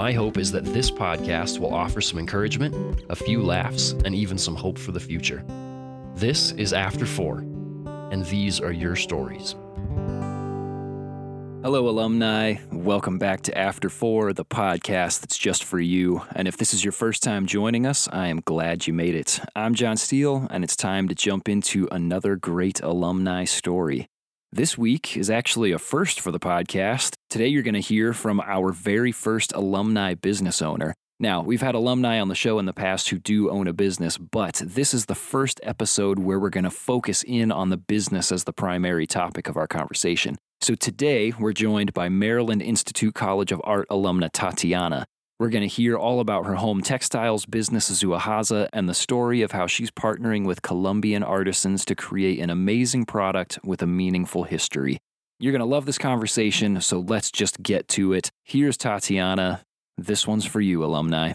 my hope is that this podcast will offer some encouragement, a few laughs, and even some hope for the future. This is After Four, and these are your stories. Hello, alumni. Welcome back to After Four, the podcast that's just for you. And if this is your first time joining us, I am glad you made it. I'm John Steele, and it's time to jump into another great alumni story. This week is actually a first for the podcast. Today, you're going to hear from our very first alumni business owner. Now, we've had alumni on the show in the past who do own a business, but this is the first episode where we're going to focus in on the business as the primary topic of our conversation. So today, we're joined by Maryland Institute College of Art alumna Tatiana. We're going to hear all about her home textiles business, Zuahaza, and the story of how she's partnering with Colombian artisans to create an amazing product with a meaningful history. You're going to love this conversation, so let's just get to it. Here's Tatiana. This one's for you, alumni.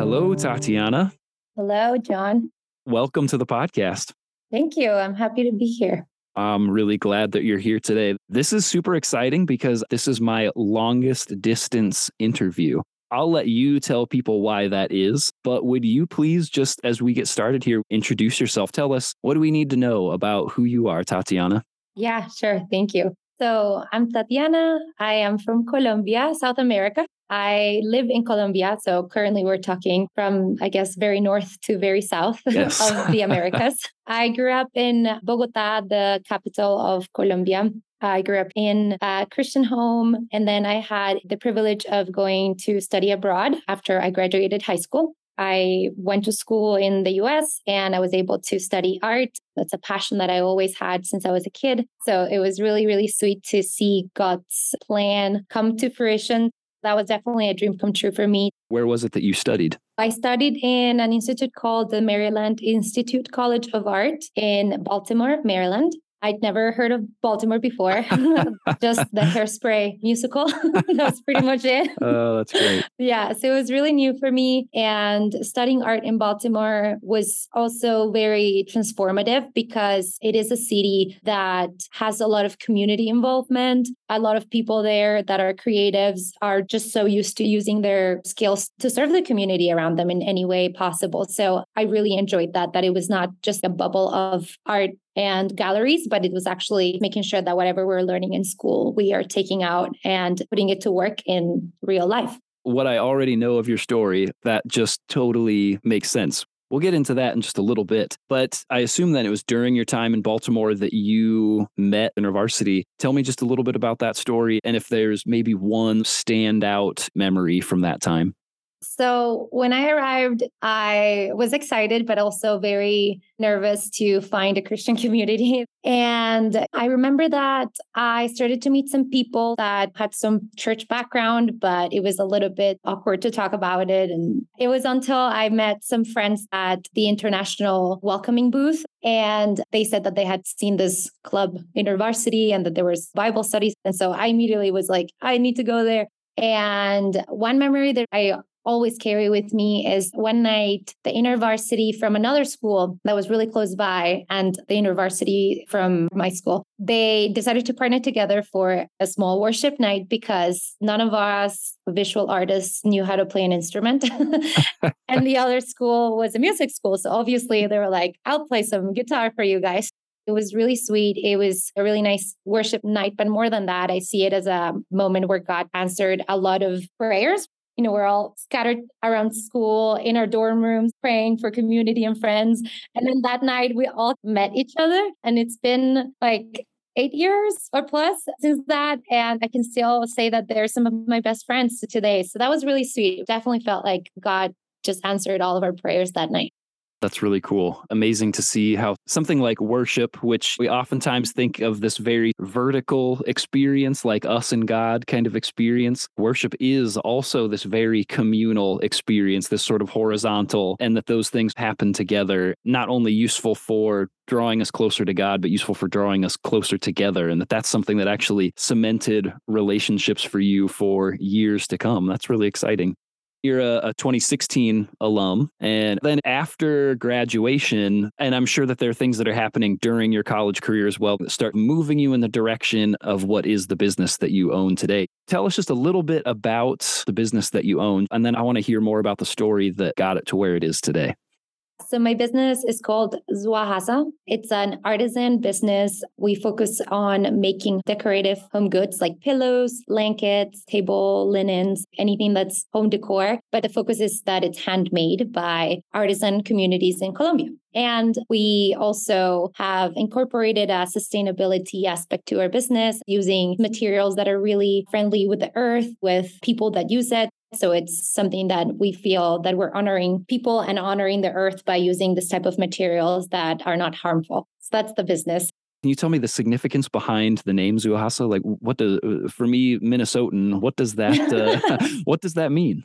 Hello, Tatiana. Hello, John. Welcome to the podcast. Thank you. I'm happy to be here. I'm really glad that you're here today. This is super exciting because this is my longest distance interview. I'll let you tell people why that is, but would you please just as we get started here introduce yourself? Tell us what do we need to know about who you are, Tatiana? Yeah, sure. Thank you. So, I'm Tatiana. I am from Colombia, South America. I live in Colombia. So currently we're talking from, I guess, very north to very south yes. of the Americas. I grew up in Bogota, the capital of Colombia. I grew up in a Christian home, and then I had the privilege of going to study abroad after I graduated high school. I went to school in the US and I was able to study art. That's a passion that I always had since I was a kid. So it was really, really sweet to see God's plan come to fruition that was definitely a dream come true for me. Where was it that you studied? I studied in an institute called the Maryland Institute College of Art in Baltimore, Maryland. I'd never heard of Baltimore before, just the hairspray musical. that's pretty much it. Oh, that's great. yeah. So it was really new for me. And studying art in Baltimore was also very transformative because it is a city that has a lot of community involvement. A lot of people there that are creatives are just so used to using their skills to serve the community around them in any way possible. So I really enjoyed that, that it was not just a bubble of art and galleries, but it was actually making sure that whatever we're learning in school, we are taking out and putting it to work in real life. What I already know of your story, that just totally makes sense. We'll get into that in just a little bit. But I assume that it was during your time in Baltimore that you met InterVarsity. Tell me just a little bit about that story and if there's maybe one standout memory from that time. So when I arrived, I was excited, but also very nervous to find a Christian community. And I remember that I started to meet some people that had some church background, but it was a little bit awkward to talk about it. And it was until I met some friends at the international welcoming booth. And they said that they had seen this club InterVarsity and that there was Bible studies. And so I immediately was like, I need to go there. And one memory that I always carry with me is one night the InterVarsity from another school that was really close by and the InterVarsity from my school they decided to partner together for a small worship night because none of us visual artists knew how to play an instrument and the other school was a music school so obviously they were like i'll play some guitar for you guys it was really sweet. It was a really nice worship night. But more than that, I see it as a moment where God answered a lot of prayers you know, we're all scattered around school in our dorm rooms praying for community and friends. And then that night we all met each other. And it's been like eight years or plus since that. And I can still say that they're some of my best friends today. So that was really sweet. It definitely felt like God just answered all of our prayers that night. That's really cool. Amazing to see how something like worship, which we oftentimes think of this very vertical experience, like us and God kind of experience, worship is also this very communal experience, this sort of horizontal, and that those things happen together, not only useful for drawing us closer to God, but useful for drawing us closer together. And that that's something that actually cemented relationships for you for years to come. That's really exciting. You're a, a, 2016 alum. And then after graduation, and I'm sure that there are things that are happening during your college career as well that start moving you in the direction of what is the business that you own today. Tell us just a little bit about the business that you own. And then I want to hear more about the story that got it to where it is today. So my business is called Zuahaza. It's an artisan business. We focus on making decorative home goods like pillows, blankets, table linens, anything that's home decor. But the focus is that it's handmade by artisan communities in Colombia. And we also have incorporated a sustainability aspect to our business using materials that are really friendly with the earth, with people that use it. So it's something that we feel that we're honoring people and honoring the earth by using this type of materials that are not harmful. So that's the business. Can you tell me the significance behind the name Zuahaza? Like, what does for me, Minnesotan? What does that uh, what does that mean?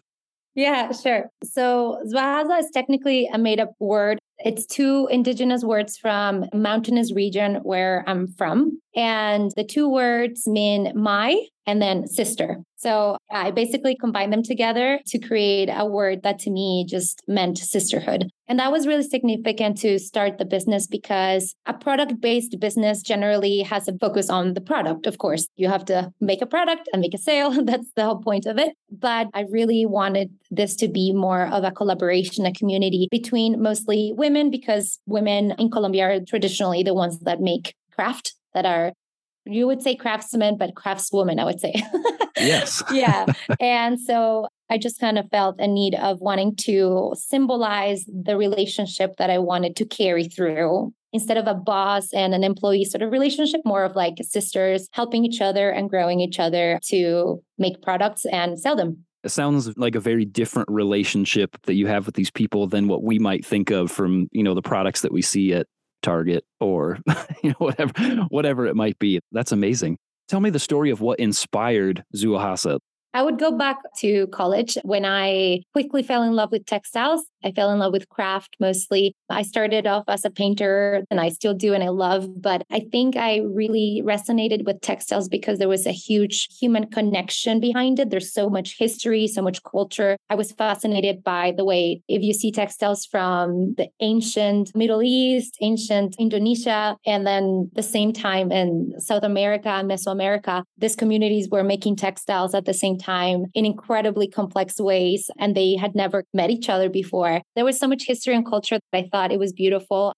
Yeah, sure. So Zuahaza is technically a made up word. It's two indigenous words from mountainous region where I'm from. And the two words mean my and then sister. So I basically combined them together to create a word that to me just meant sisterhood. And that was really significant to start the business because a product based business generally has a focus on the product. Of course, you have to make a product and make a sale. That's the whole point of it. But I really wanted this to be more of a collaboration, a community between mostly women, because women in Colombia are traditionally the ones that make craft that are you would say craftsman, but craftswoman, I would say. yes. yeah. And so I just kind of felt a need of wanting to symbolize the relationship that I wanted to carry through instead of a boss and an employee sort of relationship, more of like sisters helping each other and growing each other to make products and sell them. It sounds like a very different relationship that you have with these people than what we might think of from, you know, the products that we see at Target or you know whatever whatever it might be. That's amazing. Tell me the story of what inspired Zuahaza. I would go back to college when I quickly fell in love with textiles. I fell in love with craft mostly. I started off as a painter and I still do and I love, but I think I really resonated with textiles because there was a huge human connection behind it. There's so much history, so much culture. I was fascinated by the way, if you see textiles from the ancient Middle East, ancient Indonesia, and then the same time in South America and Mesoamerica, these communities were making textiles at the same time in incredibly complex ways. And they had never met each other before. There was so much history and culture that I thought it was beautiful.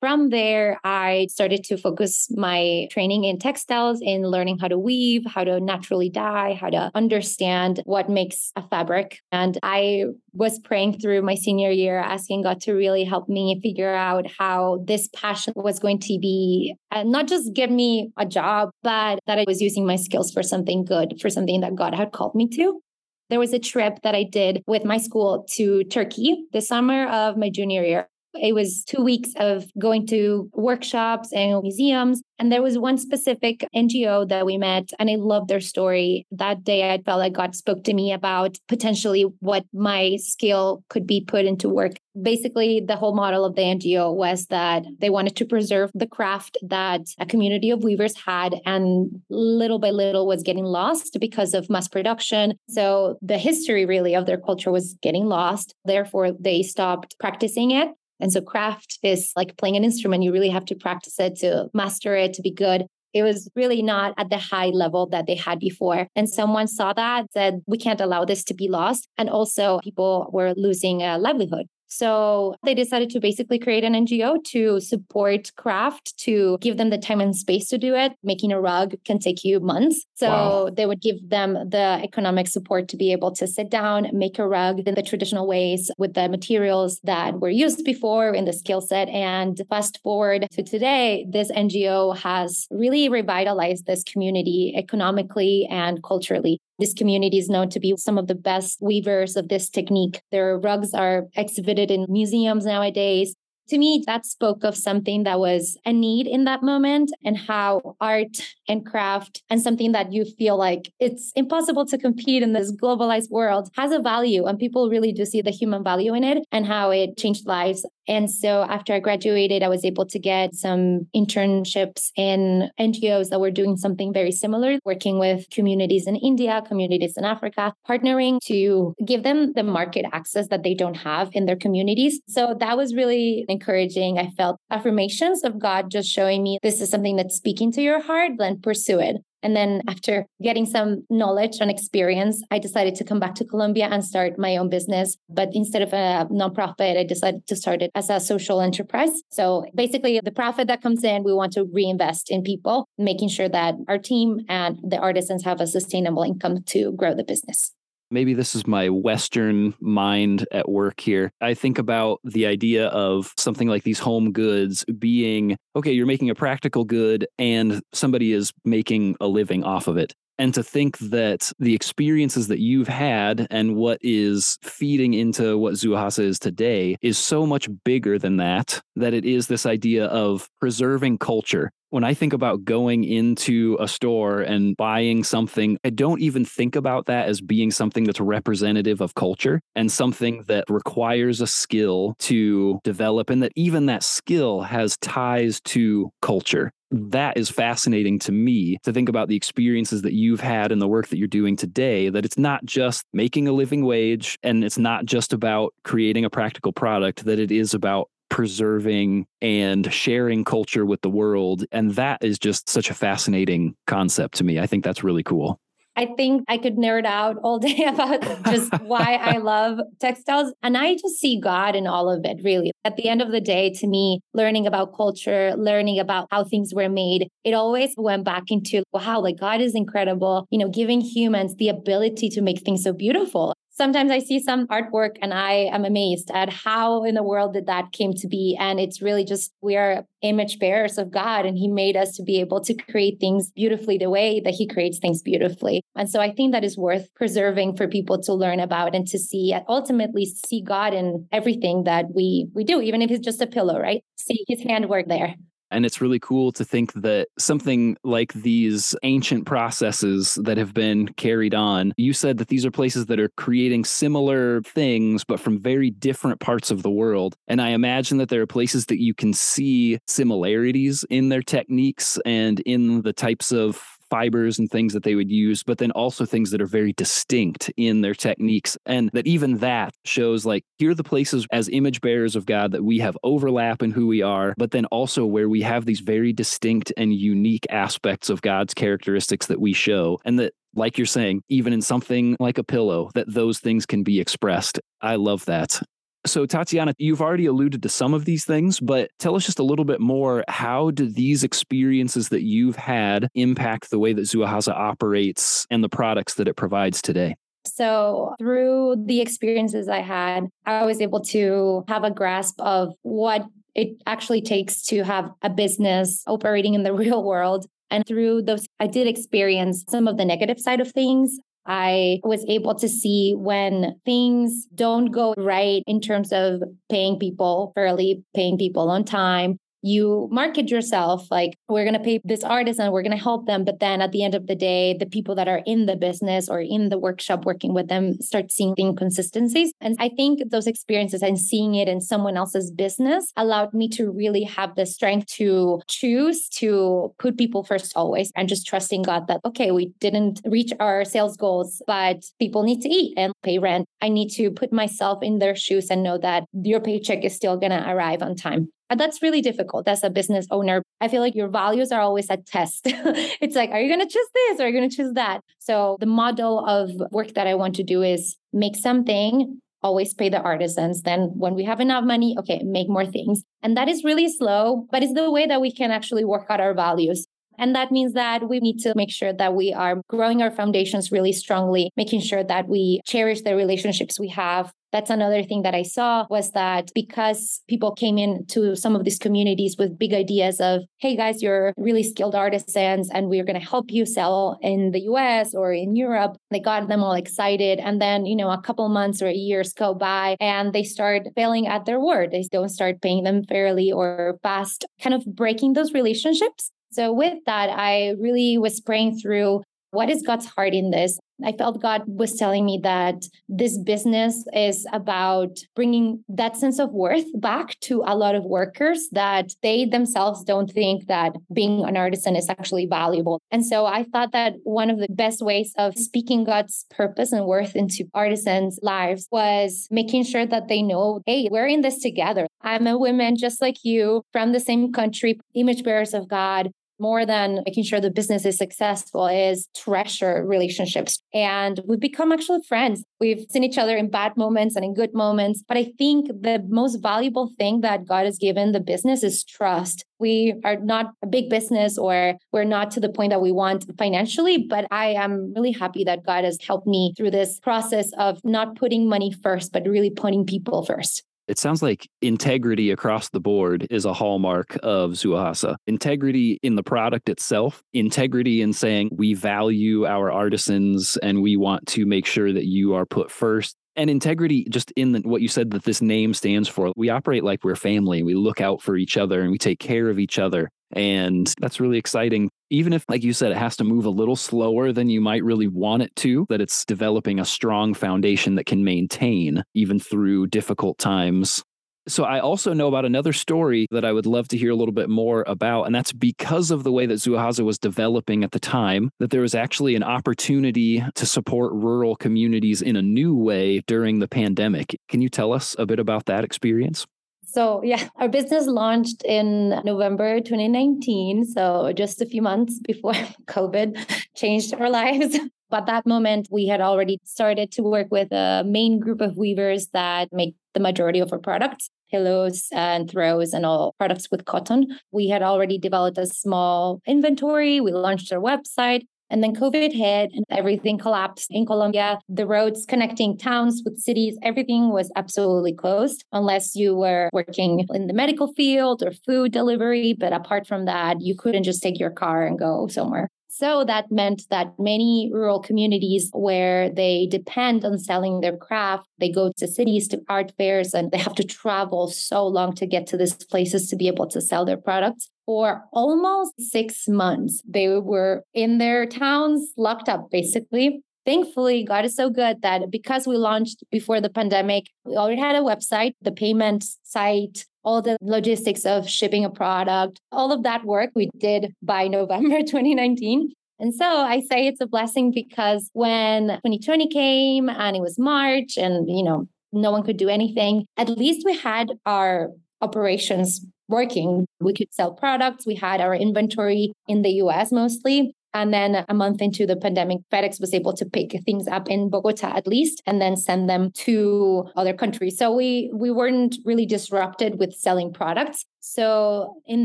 From there, I started to focus my training in textiles, in learning how to weave, how to naturally dye, how to understand what makes a fabric. And I was praying through my senior year, asking God to really help me figure out how this passion was going to be uh, not just give me a job, but that I was using my skills for something good, for something that God had called me to. There was a trip that I did with my school to Turkey the summer of my junior year. It was two weeks of going to workshops and museums. And there was one specific NGO that we met, and I loved their story. That day, I felt like God spoke to me about potentially what my skill could be put into work. Basically, the whole model of the NGO was that they wanted to preserve the craft that a community of weavers had, and little by little was getting lost because of mass production. So, the history really of their culture was getting lost. Therefore, they stopped practicing it and so craft is like playing an instrument. You really have to practice it to master it, to be good. It was really not at the high level that they had before. And someone saw that, said, we can't allow this to be lost. And also, people were losing a livelihood. So they decided to basically create an NGO to support craft, to give them the time and space to do it. Making a rug can take you months. So wow. they would give them the economic support to be able to sit down, make a rug in the traditional ways with the materials that were used before in the skill set. And fast forward to today, this NGO has really revitalized this community economically and culturally. This community is known to be some of the best weavers of this technique. Their rugs are exhibited in museums nowadays. To me, that spoke of something that was a need in that moment and how art and craft and something that you feel like it's impossible to compete in this globalized world has a value. And people really do see the human value in it and how it changed lives. And so after I graduated, I was able to get some internships in NGOs that were doing something very similar, working with communities in India, communities in Africa, partnering to give them the market access that they don't have in their communities. So that was really encouraging. I felt affirmations of God just showing me this is something that's speaking to your heart, then pursue it. And then after getting some knowledge and experience, I decided to come back to Colombia and start my own business. But instead of a nonprofit, I decided to start it as a social enterprise. So basically, the profit that comes in, we want to reinvest in people, making sure that our team and the artisans have a sustainable income to grow the business maybe this is my Western mind at work here. I think about the idea of something like these home goods being okay, you're making a practical good and somebody is making a living off of it. And to think that the experiences that you've had and what is feeding into what Zuahaza is today is so much bigger than that, that it is this idea of preserving culture when I think about going into a store and buying something, I don't even think about that as being something that's representative of culture and something that requires a skill to develop, and that even that skill has ties to culture. That is fascinating to me to think about the experiences that you've had and the work that you're doing today. That it's not just making a living wage and it's not just about creating a practical product, that it is about preserving and sharing culture with the world. And that is just such a fascinating concept to me. I think that's really cool. I think I could nerd out all day about just why I love textiles. And I just see God in all of it, really. At the end of the day, to me, learning about culture, learning about how things were made, it always went back into wow, like God is incredible, you know, giving humans the ability to make things so beautiful sometimes I see some artwork and I am amazed at how in the world did that came to be. And it's really just we are image bearers of God and He made us to be able to create things beautifully the way that He creates things beautifully. And so I think that is worth preserving for people to learn about and to see ultimately see God in everything that we we do, even if it's just a pillow, right? See his handwork there. And it's really cool to think that something like these ancient processes that have been carried on, you said that these are places that are creating similar things, but from very different parts of the world. And I imagine that there are places that you can see similarities in their techniques and in the types of fibers and things that they would use, but then also things that are very distinct in their techniques. And that even that shows like, here are the places as image bearers of God that we have overlap in who we are, but then also where we have these very distinct and unique aspects of God's characteristics that we show. And that like you're saying, even in something like a pillow, that those things can be expressed. I love that. So, Tatiana, you've already alluded to some of these things, but tell us just a little bit more. How do these experiences that you've had impact the way that Zuahaza operates and the products that it provides today? So, through the experiences I had, I was able to have a grasp of what it actually takes to have a business operating in the real world. And through those, I did experience some of the negative side of things. I was able to see when things don't go right in terms of paying people fairly, paying people on time, you market yourself like we're going to pay this artist and we're going to help them but then at the end of the day the people that are in the business or in the workshop working with them start seeing inconsistencies. And i think those experiences and seeing it in someone else's business allowed me to really have the strength to choose to put people first always and just trusting god that okay we didn't reach our sales goals but people need to eat and pay rent. I need to put myself in their shoes and know that your paycheck is still going to arrive on time and that's really difficult as a business owner. I feel like your values are always at test. it's like, are you going to choose this or are you going to choose that? So the model of work that I want to do is make something, always pay the artisans. Then when we have enough money, okay, make more things. And that is really slow, but it's the way that we can actually work out our values. And that means that we need to make sure that we are growing our foundations really strongly, making sure that we cherish the relationships we have, that's another thing that I saw was that because people came into some of these communities with big ideas of, hey guys, you're really skilled artisans and we're going to help you sell in the US or in Europe, they got them all excited. And then, you know, a couple months or years go by and they start failing at their word. They don't start paying them fairly or fast, kind of breaking those relationships. So, with that, I really was praying through what is God's heart in this? I felt God was telling me that this business is about bringing that sense of worth back to a lot of workers that they themselves don't think that being an artisan is actually valuable. And so I thought that one of the best ways of speaking God's purpose and worth into artisans' lives was making sure that they know, hey, we're in this together. I'm a woman just like you from the same country, image bearers of God more than making sure the business is successful is treasure relationships. And we've become actual friends. We've seen each other in bad moments and in good moments. But I think the most valuable thing that God has given the business is trust. We are not a big business or we're not to the point that we want financially, but I am really happy that God has helped me through this process of not putting money first, but really putting people first. It sounds like integrity across the board is a hallmark of Zuahaza. Integrity in the product itself, integrity in saying we value our artisans and we want to make sure that you are put first and integrity just in the, what you said that this name stands for. We operate like we're family. We look out for each other and we take care of each other and that's really exciting even if like you said it has to move a little slower than you might really want it to that it's developing a strong foundation that can maintain even through difficult times so I also know about another story that I would love to hear a little bit more about. And that's because of the way that Zuahaza was developing at the time, that there was actually an opportunity to support rural communities in a new way during the pandemic. Can you tell us a bit about that experience? So, yeah, our business launched in November 2019. So, just a few months before COVID changed our lives. But that moment, we had already started to work with a main group of weavers that make the majority of our products pillows and throws and all products with cotton. We had already developed a small inventory. We launched our website. And then COVID hit and everything collapsed in Colombia. The roads connecting towns with cities, everything was absolutely closed unless you were working in the medical field or food delivery. But apart from that, you couldn't just take your car and go somewhere. So that meant that many rural communities where they depend on selling their craft, they go to cities to art fairs and they have to travel so long to get to these places to be able to sell their products. For almost six months, they were in their towns, locked up basically. Thankfully, God is so good that because we launched before the pandemic, we already had a website, the payment site, all the logistics of shipping a product, all of that work we did by November 2019. And so I say it's a blessing because when 2020 came and it was March and, you know, no one could do anything, at least we had our operations working. We could sell products. We had our inventory in the US mostly. And then a month into the pandemic, FedEx was able to pick things up in Bogota at least and then send them to other countries. So we we weren't really disrupted with selling products. So in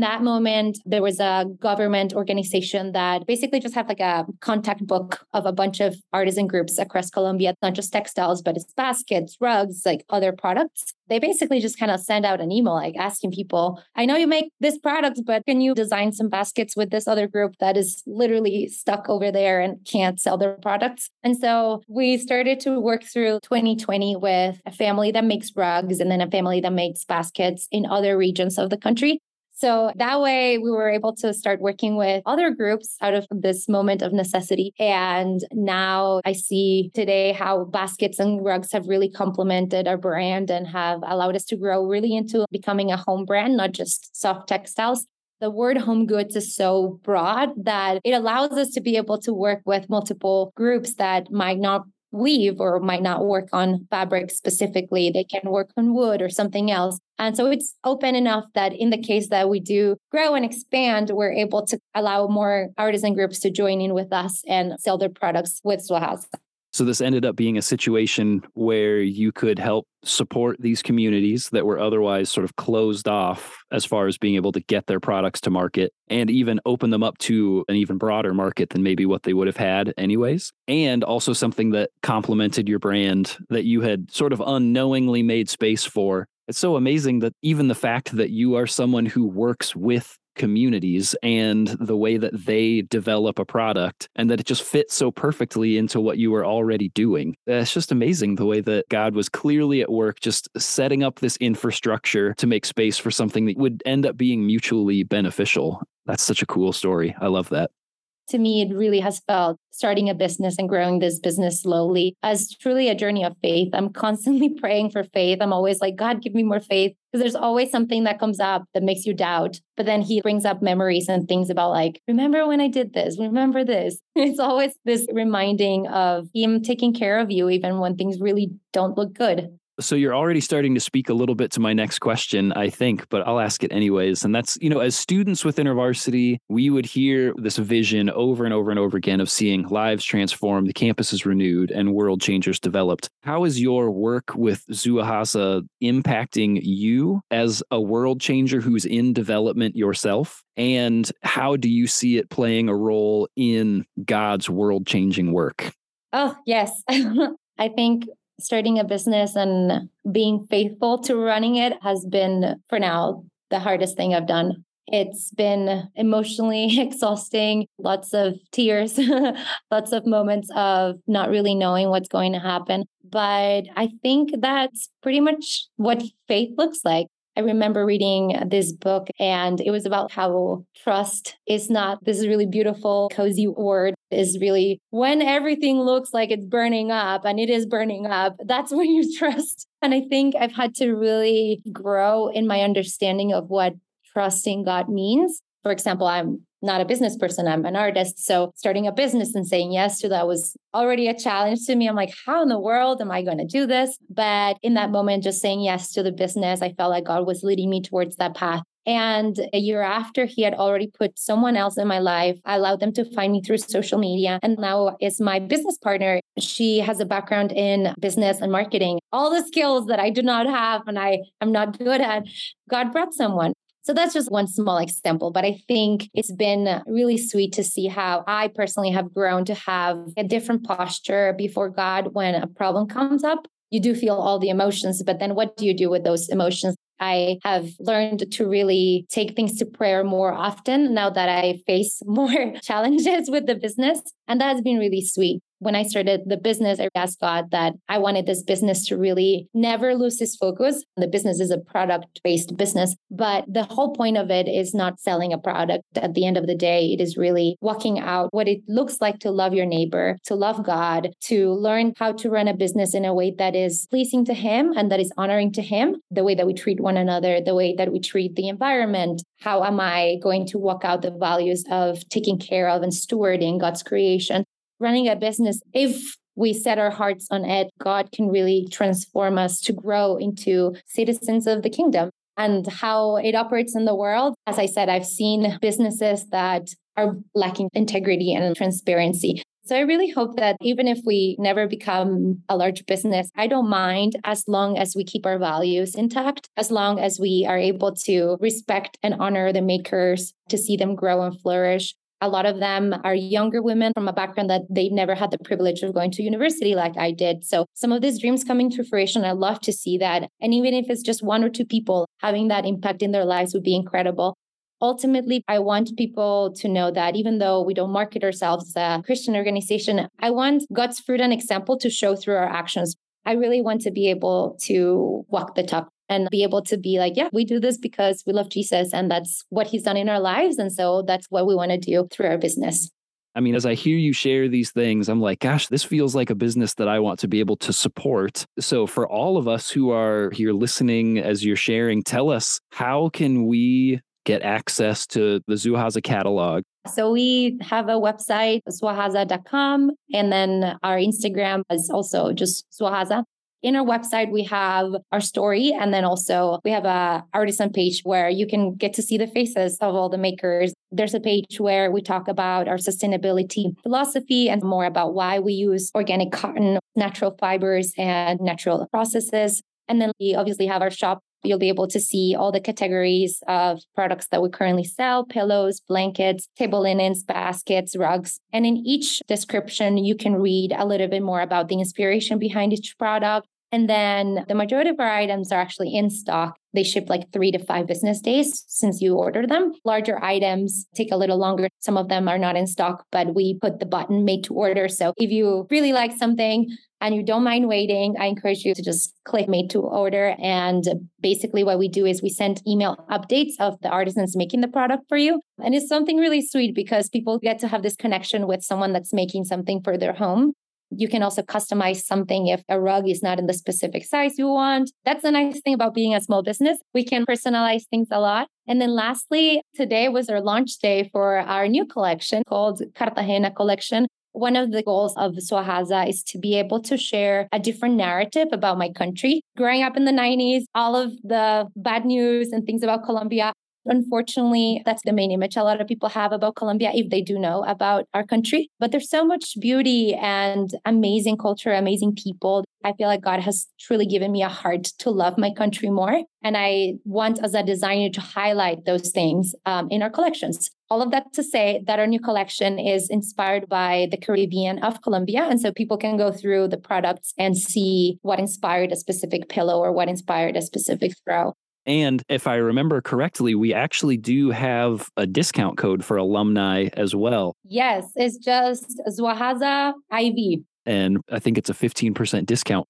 that moment, there was a government organization that basically just had like a contact book of a bunch of artisan groups across Colombia, not just textiles, but it's baskets, rugs, like other products. They basically just kind of send out an email like asking people, I know you make this product, but can you design some baskets with this other group that is literally stuck over there and can't sell their products? And so we started to work through 2020 with a family that makes rugs and then a family that makes baskets in other regions of the country. So that way we were able to start working with other groups out of this moment of necessity. And now I see today how baskets and rugs have really complemented our brand and have allowed us to grow really into becoming a home brand, not just soft textiles. The word home goods is so broad that it allows us to be able to work with multiple groups that might not weave or might not work on fabric specifically. They can work on wood or something else. And so it's open enough that in the case that we do grow and expand, we're able to allow more artisan groups to join in with us and sell their products with Zuahaza. So this ended up being a situation where you could help support these communities that were otherwise sort of closed off as far as being able to get their products to market and even open them up to an even broader market than maybe what they would have had anyways. And also something that complemented your brand that you had sort of unknowingly made space for. It's so amazing that even the fact that you are someone who works with communities and the way that they develop a product and that it just fits so perfectly into what you were already doing. It's just amazing the way that God was clearly at work just setting up this infrastructure to make space for something that would end up being mutually beneficial. That's such a cool story. I love that to me, it really has felt starting a business and growing this business slowly as truly a journey of faith. I'm constantly praying for faith. I'm always like, God, give me more faith. Because there's always something that comes up that makes you doubt. But then he brings up memories and things about, like, remember when I did this? Remember this? It's always this reminding of him taking care of you, even when things really don't look good. So you're already starting to speak a little bit to my next question, I think, but I'll ask it anyways. And that's, you know, as students with InterVarsity, we would hear this vision over and over and over again of seeing lives transformed, the campuses renewed, and world changers developed. How is your work with Zuahaza impacting you as a world changer who's in development yourself? And how do you see it playing a role in God's world changing work? Oh, yes. I think starting a business and being faithful to running it has been, for now, the hardest thing I've done. It's been emotionally exhausting, lots of tears, lots of moments of not really knowing what's going to happen. But I think that's pretty much what faith looks like. I remember reading this book, and it was about how trust is not this really beautiful, cozy word, is really when everything looks like it's burning up and it is burning up, that's when you trust. And I think I've had to really grow in my understanding of what trusting God means. For example, I'm not a business person, I'm an artist. So starting a business and saying yes to that was already a challenge to me. I'm like, how in the world am I going to do this? But in that moment, just saying yes to the business, I felt like God was leading me towards that path. And a year after, he had already put someone else in my life. I allowed them to find me through social media. And now is my business partner. She has a background in business and marketing, all the skills that I do not have and I am not good at. God brought someone. So that's just one small example, but I think it's been really sweet to see how I personally have grown to have a different posture before God when a problem comes up. You do feel all the emotions, but then what do you do with those emotions? I have learned to really take things to prayer more often now that I face more challenges with the business. And that has been really sweet when I started the business, I asked God that I wanted this business to really never lose its focus. The business is a product based business, but the whole point of it is not selling a product. At the end of the day, it is really walking out what it looks like to love your neighbor, to love God, to learn how to run a business in a way that is pleasing to Him and that is honoring to Him, the way that we treat one another, the way that we treat the environment. How am I going to walk out the values of taking care of and stewarding God's creation? Running a business, if we set our hearts on it, God can really transform us to grow into citizens of the kingdom. And how it operates in the world, as I said, I've seen businesses that are lacking integrity and transparency. So I really hope that even if we never become a large business, I don't mind as long as we keep our values intact, as long as we are able to respect and honor the makers, to see them grow and flourish. A lot of them are younger women from a background that they've never had the privilege of going to university like I did. So some of these dreams coming to fruition, I love to see that. And even if it's just one or two people having that impact in their lives would be incredible. Ultimately, I want people to know that even though we don't market ourselves as a Christian organization, I want God's fruit and example to show through our actions. I really want to be able to walk the talk and be able to be like, yeah, we do this because we love Jesus and that's what he's done in our lives. And so that's what we want to do through our business. I mean, as I hear you share these things, I'm like, gosh, this feels like a business that I want to be able to support. So, for all of us who are here listening as you're sharing, tell us how can we get access to the Zuahaza catalog? So we have a website, zuahaza.com, and then our Instagram is also just Zuahaza. In our website, we have our story, and then also we have a artisan page where you can get to see the faces of all the makers. There's a page where we talk about our sustainability philosophy and more about why we use organic cotton, natural fibers, and natural processes. And then we obviously have our shop You'll be able to see all the categories of products that we currently sell pillows, blankets, table linens, baskets, rugs. And in each description, you can read a little bit more about the inspiration behind each product. And then the majority of our items are actually in stock. They ship like three to five business days since you order them. Larger items take a little longer. Some of them are not in stock, but we put the button made to order. So if you really like something, and you don't mind waiting, I encourage you to just click made to order. And basically, what we do is we send email updates of the artisans making the product for you. And it's something really sweet because people get to have this connection with someone that's making something for their home. You can also customize something if a rug is not in the specific size you want. That's the nice thing about being a small business. We can personalize things a lot. And then lastly, today was our launch day for our new collection called Cartagena Collection. One of the goals of Zuahaza is to be able to share a different narrative about my country. Growing up in the 90s, all of the bad news and things about Colombia Unfortunately, that's the main image a lot of people have about Colombia if they do know about our country. But there's so much beauty and amazing culture, amazing people. I feel like God has truly given me a heart to love my country more. And I want, as a designer, to highlight those things um, in our collections. All of that to say that our new collection is inspired by the Caribbean of Colombia. And so people can go through the products and see what inspired a specific pillow or what inspired a specific throw. And if I remember correctly, we actually do have a discount code for alumni as well. Yes, it's just Zuahaza IV. And I think it's a 15% discount.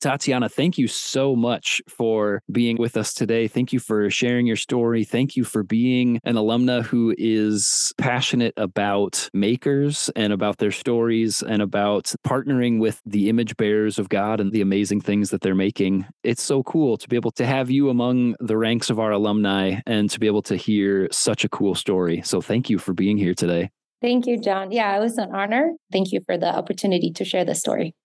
Tatiana, thank you so much for being with us today. Thank you for sharing your story. Thank you for being an alumna who is passionate about makers and about their stories and about partnering with the image bearers of God and the amazing things that they're making. It's so cool to be able to have you among the ranks of our alumni and to be able to hear such a cool story. So thank you for being here today. Thank you, John. Yeah, it was an honor. Thank you for the opportunity to share the story.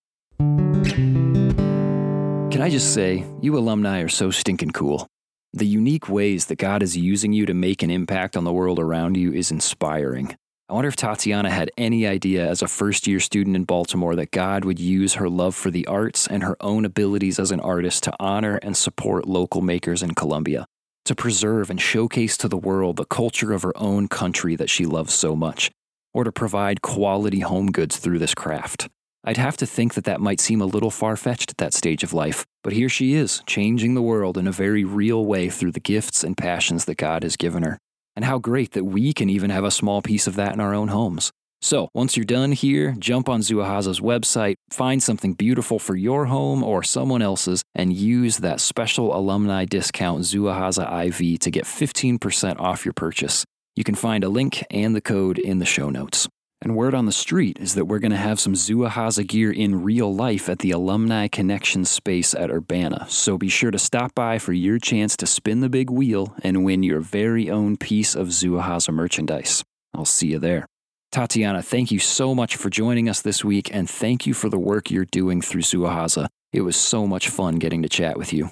Can I just say, you alumni are so stinking cool. The unique ways that God is using you to make an impact on the world around you is inspiring. I wonder if Tatiana had any idea as a first year student in Baltimore that God would use her love for the arts and her own abilities as an artist to honor and support local makers in Colombia, to preserve and showcase to the world the culture of her own country that she loves so much, or to provide quality home goods through this craft. I'd have to think that that might seem a little far fetched at that stage of life, but here she is, changing the world in a very real way through the gifts and passions that God has given her. And how great that we can even have a small piece of that in our own homes. So, once you're done here, jump on Zuahaza's website, find something beautiful for your home or someone else's, and use that special alumni discount Zuahaza IV to get 15% off your purchase. You can find a link and the code in the show notes. And word on the street is that we're going to have some Zuahaza gear in real life at the Alumni Connection space at Urbana. So be sure to stop by for your chance to spin the big wheel and win your very own piece of Zuahaza merchandise. I'll see you there. Tatiana, thank you so much for joining us this week, and thank you for the work you're doing through Zuahaza. It was so much fun getting to chat with you.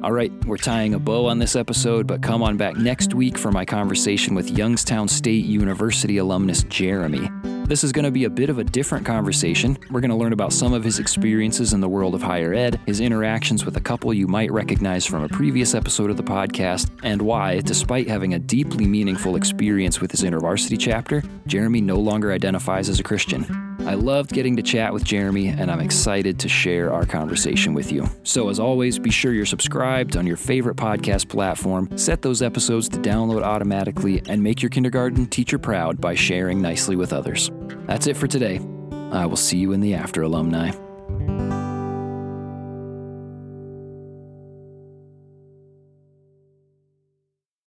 All right, we're tying a bow on this episode, but come on back next week for my conversation with Youngstown State University alumnus Jeremy. This is going to be a bit of a different conversation. We're going to learn about some of his experiences in the world of higher ed, his interactions with a couple you might recognize from a previous episode of the podcast, and why, despite having a deeply meaningful experience with his InterVarsity chapter, Jeremy no longer identifies as a Christian. I loved getting to chat with Jeremy, and I'm excited to share our conversation with you. So, as always, be sure you're subscribed on your favorite podcast platform, set those episodes to download automatically, and make your kindergarten teacher proud by sharing nicely with others. That's it for today. I will see you in the after, alumni.